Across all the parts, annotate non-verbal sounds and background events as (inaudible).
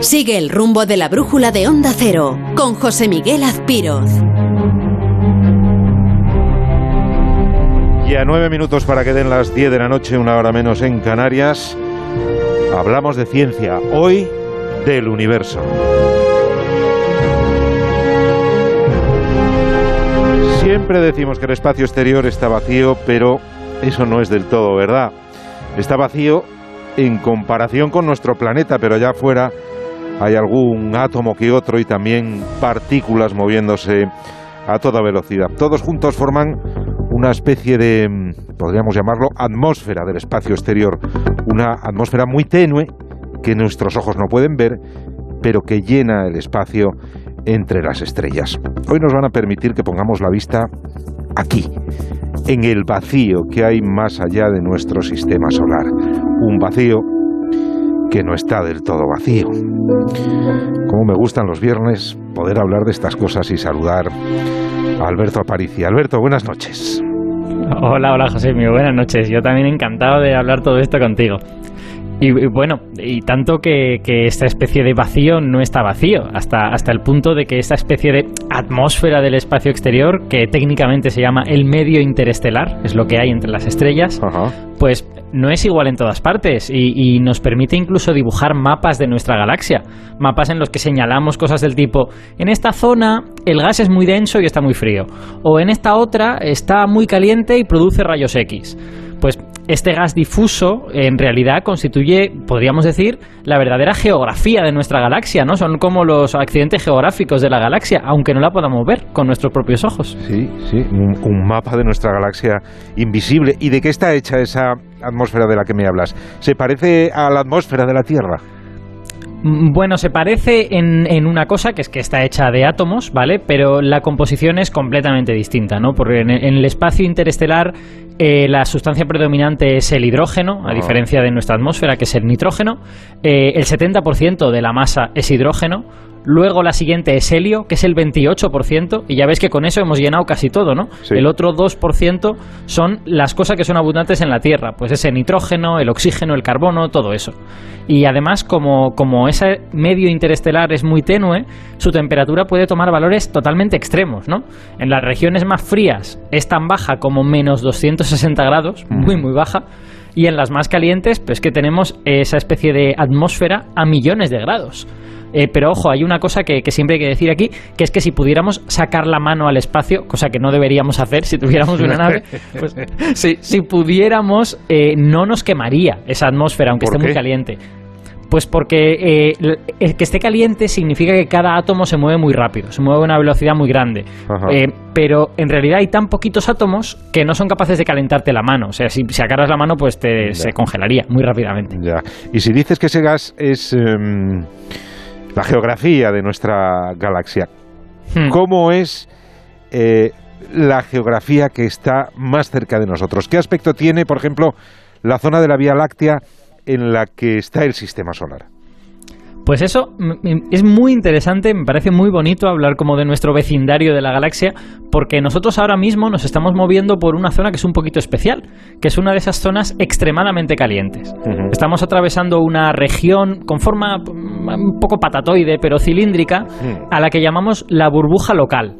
Sigue el rumbo de la brújula de Onda Cero con José Miguel Azpiroz. Y a nueve minutos para que den las diez de la noche, una hora menos en Canarias, hablamos de ciencia. Hoy del universo. Siempre decimos que el espacio exterior está vacío, pero eso no es del todo verdad. Está vacío en comparación con nuestro planeta, pero allá afuera hay algún átomo que otro y también partículas moviéndose a toda velocidad. Todos juntos forman una especie de, podríamos llamarlo, atmósfera del espacio exterior. Una atmósfera muy tenue que nuestros ojos no pueden ver, pero que llena el espacio entre las estrellas. Hoy nos van a permitir que pongamos la vista aquí, en el vacío que hay más allá de nuestro sistema solar. Un vacío que no está del todo vacío. Como me gustan los viernes poder hablar de estas cosas y saludar a Alberto Aparici. Alberto, buenas noches. Hola, hola José, muy buenas noches. Yo también encantado de hablar todo esto contigo. Y, bueno, y tanto que, esta especie de vacío no está vacío, hasta, hasta el punto de que esta especie de atmósfera del espacio exterior, que técnicamente se llama el medio interestelar, es lo que hay entre las estrellas, pues no es igual en todas partes y, nos permite incluso dibujar mapas de nuestra galaxia, mapas en los que señalamos cosas del tipo, en esta zona el gas es muy denso y está muy frío, o en esta otra está muy caliente y produce rayos X. Pues este gas difuso en realidad constituye, podríamos decir, la verdadera geografía de nuestra galaxia, ¿no? Son como los accidentes geográficos de la galaxia, aunque no la podamos ver con nuestros propios ojos. Sí, sí, un, mapa de nuestra galaxia invisible. ¿Y de qué está hecha esa atmósfera de la que me hablas? ¿Se parece a la atmósfera de la Tierra? Mm, bueno, se parece en, una cosa, que es que está hecha de átomos, ¿vale? Pero la composición es completamente distinta, ¿no? Porque en, el espacio interestelar eh, la sustancia predominante es el hidrógeno, a ah. diferencia de nuestra atmósfera, que es el nitrógeno. Eh, el 70% de la masa es hidrógeno. Luego la siguiente es helio, que es el 28%, y ya ves que con eso hemos llenado casi todo, ¿no? El otro 2% son las cosas que son abundantes en la Tierra, pues ese nitrógeno, el oxígeno, el carbono, todo eso. Y además, como, como ese medio interestelar es muy tenue, su temperatura puede tomar valores totalmente extremos, ¿no? En las regiones más frías es tan baja como menos 260 grados, muy, muy baja, y en las más calientes, pues que tenemos esa especie de atmósfera a millones de grados. Eh, pero ojo, hay una cosa que, siempre hay que decir aquí, que es que si pudiéramos sacar la mano al espacio, cosa que no deberíamos hacer si tuviéramos una nave, (laughs) pues si, pudiéramos, eh, no nos quemaría esa atmósfera, aunque esté muy caliente. Pues porque eh, el que esté caliente significa que cada átomo se mueve muy rápido, se mueve a una velocidad muy grande. pero en realidad hay tan poquitos átomos que no son capaces de calentarte la mano. O sea, si, agarras la mano, pues te, se congelaría muy rápidamente. Ya. Y si dices que ese gas es... Em, la geografía de nuestra galaxia. Hmm. ¿Cómo es eh, la geografía que está más cerca de nosotros? ¿Qué aspecto tiene, por ejemplo, la zona de la Vía Láctea en la que está el sistema solar? Pues eso es muy interesante, me parece muy bonito hablar como de nuestro vecindario de la galaxia, porque nosotros ahora mismo nos estamos moviendo por una zona que es un poquito especial, que es una de esas zonas extremadamente calientes. Estamos atravesando una región con forma un poco patatoide, pero cilíndrica, a la que llamamos la burbuja local.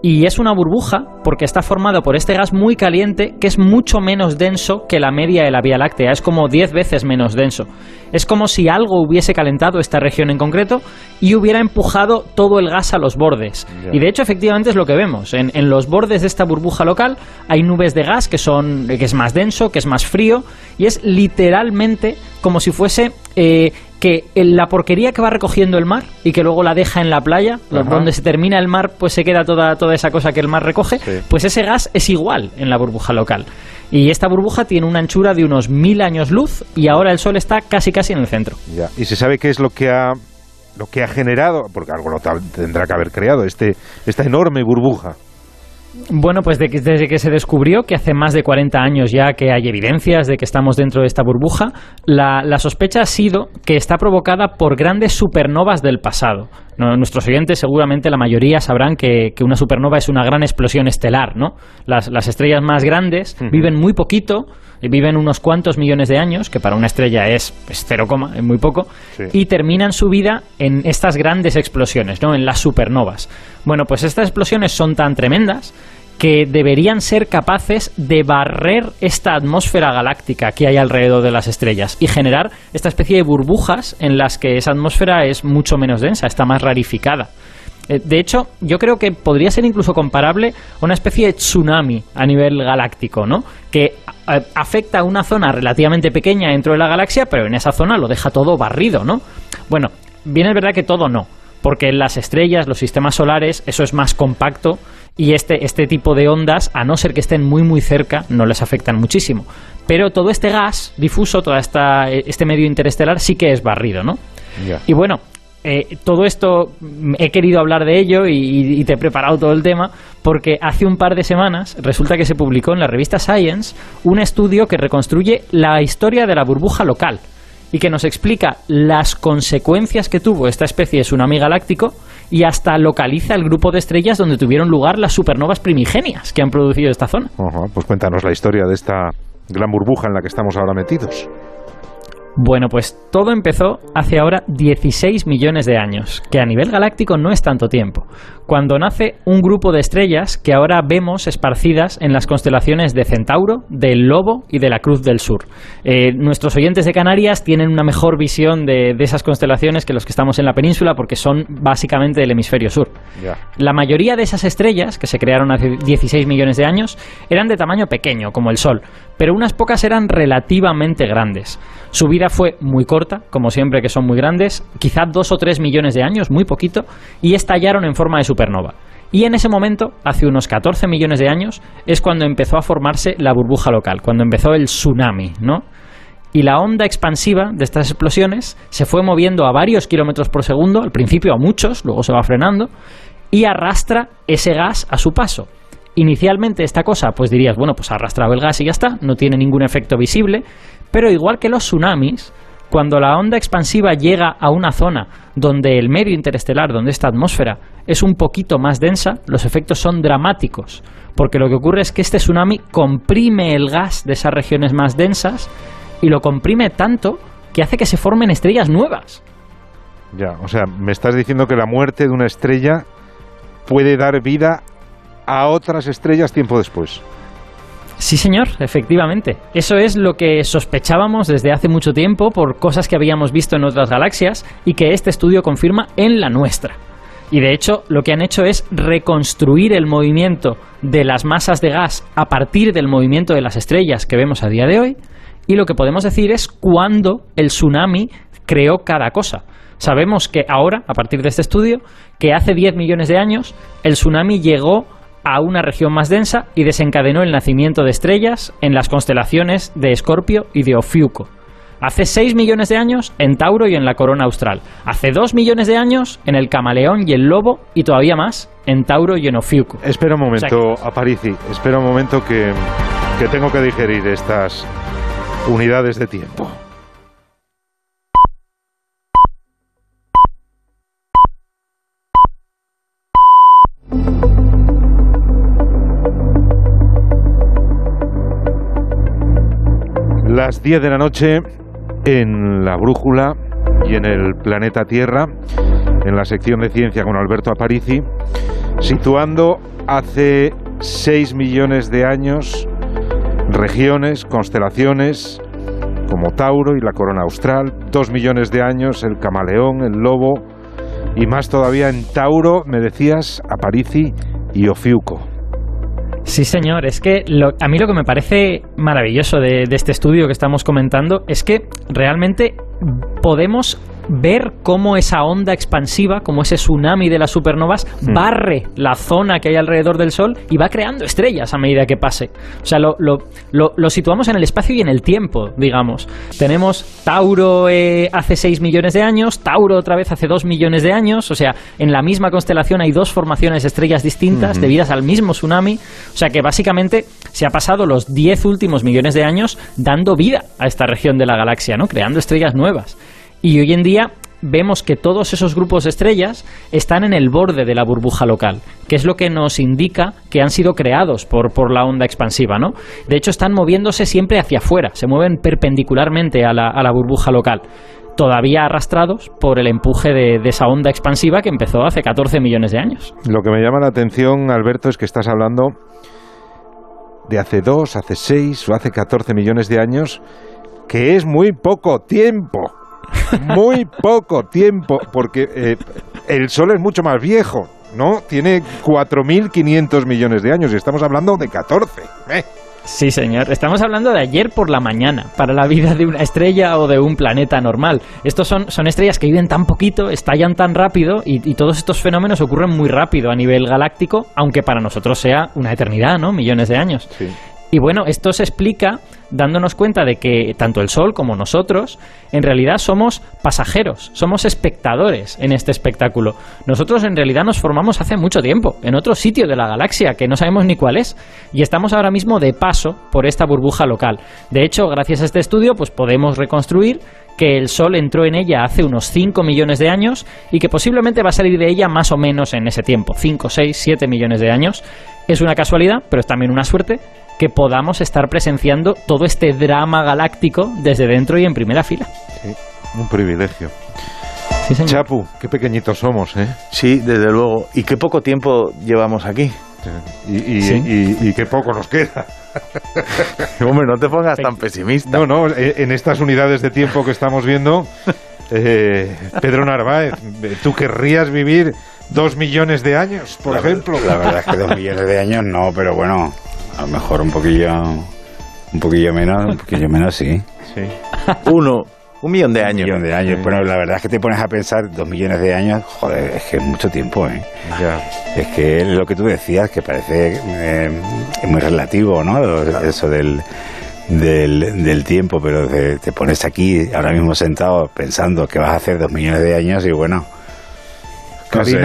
Y es una burbuja porque está formado por este gas muy caliente que es mucho menos denso que la media de la Vía Láctea, es como 10 veces menos denso. Es como si algo hubiese calentado esta región en concreto y hubiera empujado todo el gas a los bordes. Y de hecho efectivamente es lo que vemos. En, los bordes de esta burbuja local hay nubes de gas que, son, que es más denso, que es más frío y es literalmente como si fuese eh, que la porquería que va recogiendo el mar y que luego la deja en la playa, donde se termina el mar, pues se queda toda, toda esa cosa que el mar recoge, pues ese gas es igual en la burbuja local. Y esta burbuja tiene una anchura de unos mil años luz y ahora el Sol está casi casi en el centro. Ya. ¿Y se sabe qué es lo que ha, lo que ha generado, porque algo lo tendrá que haber creado, este, esta enorme burbuja? Bueno, pues desde que se descubrió que hace más de 40 años ya que hay evidencias de que estamos dentro de esta burbuja, la, sospecha ha sido que está provocada por grandes supernovas del pasado. Nuestros oyentes seguramente la mayoría sabrán que, una supernova es una gran explosión estelar, ¿no? Las, estrellas más grandes viven muy poquito, viven unos cuantos millones de años, que para una estrella es pues, cero coma, es muy poco, y terminan su vida en estas grandes explosiones, ¿no? En las supernovas. Bueno, pues estas explosiones son tan tremendas que deberían ser capaces de barrer esta atmósfera galáctica que hay alrededor de las estrellas y generar esta especie de burbujas en las que esa atmósfera es mucho menos densa, está más rarificada. Eh, de hecho, yo creo que podría ser incluso comparable a una especie de tsunami a nivel galáctico, ¿no? Que eh, afecta a una zona relativamente pequeña dentro de la galaxia, pero en esa zona lo deja todo barrido, ¿no? Bueno, bien es verdad que todo no, porque las estrellas, los sistemas solares, eso es más compacto y este, este tipo de ondas, a no ser que estén muy muy cerca, no les afectan muchísimo. Pero todo este gas difuso, todo esta, este medio interestelar sí que es barrido, ¿no? Y bueno, eh, todo esto mm, he querido hablar de ello y, te he preparado todo el tema porque hace un par de semanas resulta que se publicó en la revista Science un estudio que reconstruye la historia de la burbuja local y que nos explica las consecuencias que tuvo esta especie de tsunami galáctico y hasta localiza el grupo de estrellas donde tuvieron lugar las supernovas primigenias que han producido esta zona. pues cuéntanos la historia de esta gran burbuja en la que estamos ahora metidos. Bueno, pues todo empezó hace ahora 16 millones de años, que a nivel galáctico no es tanto tiempo, cuando nace un grupo de estrellas que ahora vemos esparcidas en las constelaciones de Centauro, del Lobo y de la Cruz del Sur. Eh, nuestros oyentes de Canarias tienen una mejor visión de, esas constelaciones que los que estamos en la península porque son básicamente del hemisferio sur. La mayoría de esas estrellas, que se crearon hace 16 millones de años, eran de tamaño pequeño, como el Sol, pero unas pocas eran relativamente grandes. Su vida fue muy corta, como siempre que son muy grandes, quizá dos o tres millones de años, muy poquito, y estallaron en forma de Y en ese momento, hace unos 14 millones de años, es cuando empezó a formarse la burbuja local, cuando empezó el tsunami, ¿no? Y la onda expansiva de estas explosiones se fue moviendo a varios kilómetros por segundo, al principio a muchos, luego se va frenando, y arrastra ese gas a su paso. Inicialmente esta cosa, pues dirías, bueno, pues ha arrastrado el gas y ya está, no tiene ningún efecto visible, pero igual que los tsunamis, cuando la onda expansiva llega a una zona donde el medio interestelar, donde esta atmósfera es un poquito más densa, los efectos son dramáticos, porque lo que ocurre es que este tsunami comprime el gas de esas regiones más densas y lo comprime tanto que hace que se formen estrellas nuevas. Ya, o sea, me estás diciendo que la muerte de una estrella puede dar vida a otras estrellas tiempo después. Sí, señor, efectivamente. Eso es lo que sospechábamos desde hace mucho tiempo por cosas que habíamos visto en otras galaxias y que este estudio confirma en la nuestra. Y de hecho, lo que han hecho es reconstruir el movimiento de las masas de gas a partir del movimiento de las estrellas que vemos a día de hoy. Y lo que podemos decir es cuándo el tsunami creó cada cosa. Sabemos que ahora, a partir de este estudio, que hace 10 millones de años, el tsunami llegó a una región más densa y desencadenó el nacimiento de estrellas en las constelaciones de Escorpio y de Ofiuco. Hace 6 millones de años en Tauro y en la corona austral. Hace 2 millones de años en el camaleón y el lobo y todavía más en Tauro y en Ofiuco. Espera un momento, Aparici, espera un momento que, que tengo que digerir estas unidades de tiempo. Las 10 de la noche en la brújula y en el planeta Tierra, en la sección de ciencia con Alberto Aparici, situando hace 6 millones de años regiones, constelaciones como Tauro y la corona austral, 2 millones de años el camaleón, el lobo y más todavía en Tauro, me decías, Aparici y Ofiuco. Sí, señor. Es que a mí lo que me parece maravilloso de, de este estudio que estamos comentando es que realmente podemos ver cómo esa onda expansiva, como ese tsunami de las supernovas, hmm. barre la zona que hay alrededor del Sol y va creando estrellas a medida que pase. O sea, lo, lo, lo, situamos en el espacio y en el tiempo, digamos. Tenemos Tauro eh, hace 6 millones de años, Tauro otra vez hace 2 millones de años, o sea, en la misma constelación hay dos formaciones de estrellas distintas debidas al mismo tsunami. O sea que básicamente se ha pasado los 10 últimos millones de años dando vida a esta región de la galaxia, ¿no? Creando estrellas nuevas. Y hoy en día vemos que todos esos grupos de estrellas están en el borde de la burbuja local, que es lo que nos indica que han sido creados por, por la onda expansiva, ¿no? De hecho, están moviéndose siempre hacia afuera, se mueven perpendicularmente a la, a la burbuja local todavía arrastrados por el empuje de, de, esa onda expansiva que empezó hace 14 millones de años. Lo que me llama la atención, Alberto, es que estás hablando de hace 2, hace 6 o hace 14 millones de años, que es muy poco tiempo. Muy poco tiempo, porque eh, el Sol es mucho más viejo, ¿no? Tiene 4.500 millones de años y estamos hablando de 14. ¿eh? Sí, señor. Estamos hablando de ayer por la mañana, para la vida de una estrella o de un planeta normal. Estos son, son estrellas que viven tan poquito, estallan tan rápido y, y, todos estos fenómenos ocurren muy rápido a nivel galáctico, aunque para nosotros sea una eternidad, ¿no? Millones de años. Sí. Y bueno, esto se explica dándonos cuenta de que tanto el Sol como nosotros en realidad somos pasajeros, somos espectadores en este espectáculo. Nosotros en realidad nos formamos hace mucho tiempo, en otro sitio de la galaxia que no sabemos ni cuál es, y estamos ahora mismo de paso por esta burbuja local. De hecho, gracias a este estudio, pues podemos reconstruir que el Sol entró en ella hace unos 5 millones de años y que posiblemente va a salir de ella más o menos en ese tiempo, 5, 6, 7 millones de años. Es una casualidad, pero es también una suerte que podamos estar presenciando todo este drama galáctico desde dentro y en primera fila. Sí, un privilegio. Sí, señor. Chapu, qué pequeñitos somos, ¿eh? Sí, desde luego. ¿Y qué poco tiempo llevamos aquí? Y, y, Sí. y- y qué poco nos queda. (laughs) Hombre, no te pongas tan pesimista. No, no, eh, en estas unidades de tiempo que estamos viendo, (laughs) eh, Pedro Narváez, eh, ¿tú querrías vivir dos millones de años, por La- ejemplo? La verdad es que dos millones de años no, pero bueno, a lo mejor un poquillo, un poquillo menos, un poquillo menos sí. Sí. (laughs) Uno, un millón de Un años. millón de años. Bueno, la verdad es que te pones a pensar dos millones de años, joder, es que es mucho tiempo, ¿eh? Ya. Es que lo que tú decías, que parece eh, muy relativo, ¿no? Eso del, del, del tiempo, pero te, te pones aquí ahora mismo sentado pensando que vas a hacer dos millones de años y bueno. no sé.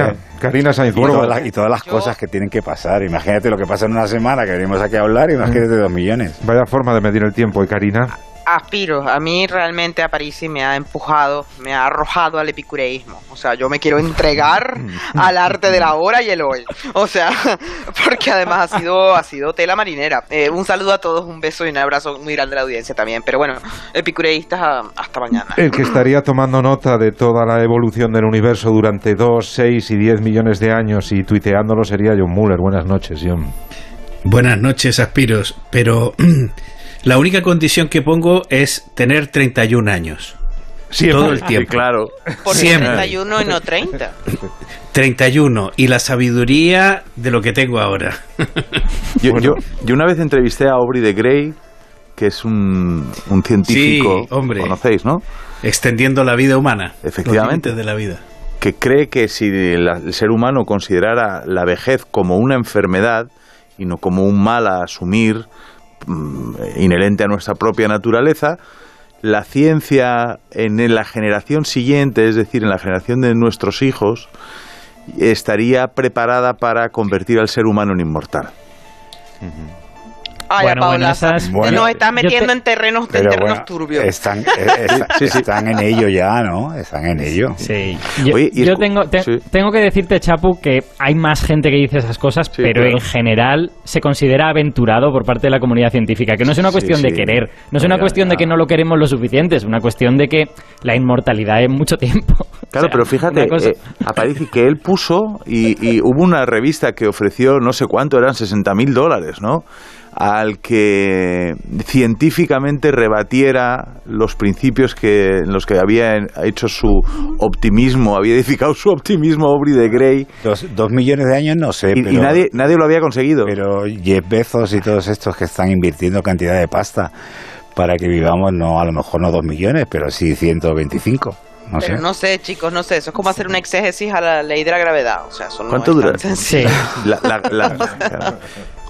Karina, Sainz Y todas, las, y todas las Yo- cosas que tienen que pasar. Imagínate lo que pasa en una semana que venimos aquí a hablar, imagínate dos millones. Vaya forma de medir el tiempo, ¿eh, Karina? Aspiro, a mí realmente Aparici me ha empujado, me ha arrojado al epicureísmo. O sea, yo me quiero entregar (laughs) al arte de la hora y el hoy. O sea, (laughs) porque además ha sido, ha sido tela marinera. Eh, un saludo a todos, un beso y un abrazo muy grande a la audiencia también. Pero bueno, epicureístas, ah, hasta mañana. El que estaría tomando nota de toda la evolución del universo durante 2, 6 y 10 millones de años y tuiteándolo sería John Muller. Buenas noches, John. Buenas noches, Aspiros, pero (clears throat) la única condición que pongo es tener 31 años. Siempre. Todo el Sí, tiempo. claro. Por siempre. 31 y no 30. 31 y la sabiduría de lo que tengo ahora. Yo, Bueno. yo, yo una vez entrevisté a Aubrey de Grey, que es un, un científico, Sí, hombre. conocéis, ¿no? Extendiendo la vida humana. Efectivamente. Los límites de la vida. Que cree que si la- el ser humano considerara la vejez como una enfermedad y no como un mal a asumir inherente a nuestra propia naturaleza, la ciencia en la generación siguiente, es decir, en la generación de nuestros hijos, estaría preparada para convertir al ser humano en inmortal. Ay, Bueno, Paola, bueno, esas- te Bueno, nos estás metiendo te- en terrenos, en terrenos bueno, turbios. están, (laughs) eh, está- Sí, sí. están en ello ya, ¿no? Están en ello. Sí. Yo, Oye, tengo, te- sí. tengo que decirte, Chapu, que hay más gente que dice esas cosas, Sí, pero claro. en general se considera aventurado por parte de la comunidad científica, que no es una Sí, cuestión de querer, no es una ya, cuestión de que no lo queremos lo suficiente, es una cuestión de que la inmortalidad es mucho tiempo. (laughs) Claro, O sea, pero fíjate, cosa- eh, Aparici, que él puso y, y hubo una revista que ofreció no sé cuánto, eran 60 mil dólares, ¿no? Al que científicamente rebatiera los principios que, en los que había hecho su optimismo, había edificado su optimismo Aubrey de Grey, Dos, dos millones de años no sé, y, y pero, nadie, nadie lo había conseguido. pero Jeff Bezos y todos estos que están invirtiendo cantidad de pasta para que vivamos, no a lo mejor no dos millones, pero sí 125. No sé. Pero no sé, chicos, no sé. Eso es como hacer una exégesis a la ley de la gravedad. O sea, eso no ¿Cuánto dura? Sí. La- la- la- (laughs)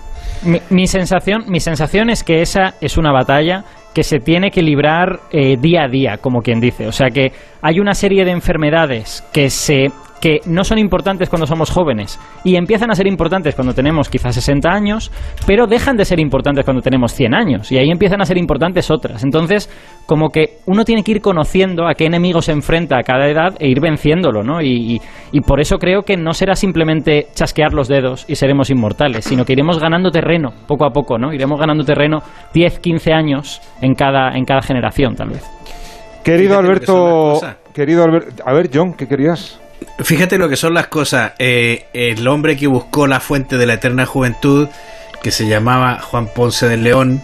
Mi, mi sensación, mi sensación es que esa es una batalla que se tiene que librar eh, día a día, como quien dice. O sea que hay una serie de enfermedades que se que no son importantes cuando somos jóvenes y empiezan a ser importantes cuando tenemos quizás 60 años, pero dejan de ser importantes cuando tenemos 100 años y ahí empiezan a ser importantes otras. Entonces, como que uno tiene que ir conociendo a qué enemigo se enfrenta a cada edad e ir venciéndolo, ¿no? Y, y, y por eso creo que no será simplemente chasquear los dedos y seremos inmortales, sino que iremos ganando terreno poco a poco, ¿no? Iremos ganando terreno 10, 15 años en cada, en cada generación, tal vez. Querido que Alberto, querido Alberto, a ver John, ¿qué querías? Fíjate lo que son las cosas. Eh, el hombre que buscó la fuente de la eterna juventud, que se llamaba Juan Ponce de León,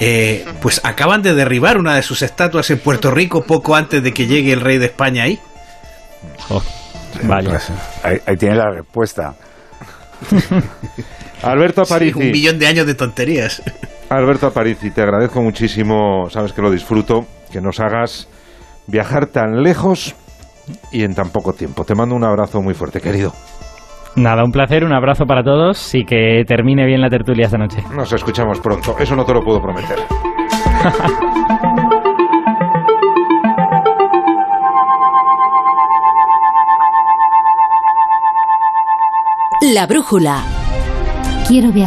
eh, pues acaban de derribar una de sus estatuas en Puerto Rico poco antes de que llegue el rey de España ahí. Vaya. Pues, ahí, ahí tienes la respuesta. (laughs) Alberto Sí, Aparici. un millón de años de tonterías. Alberto Aparici, te agradezco muchísimo, sabes que lo disfruto, que nos hagas viajar tan lejos y en tan poco tiempo. Te mando un abrazo muy fuerte, querido. Nada, un placer, un abrazo para todos y que termine bien la tertulia esta noche. Nos escuchamos pronto, eso no te lo puedo prometer. La brújula. Quiero viajar.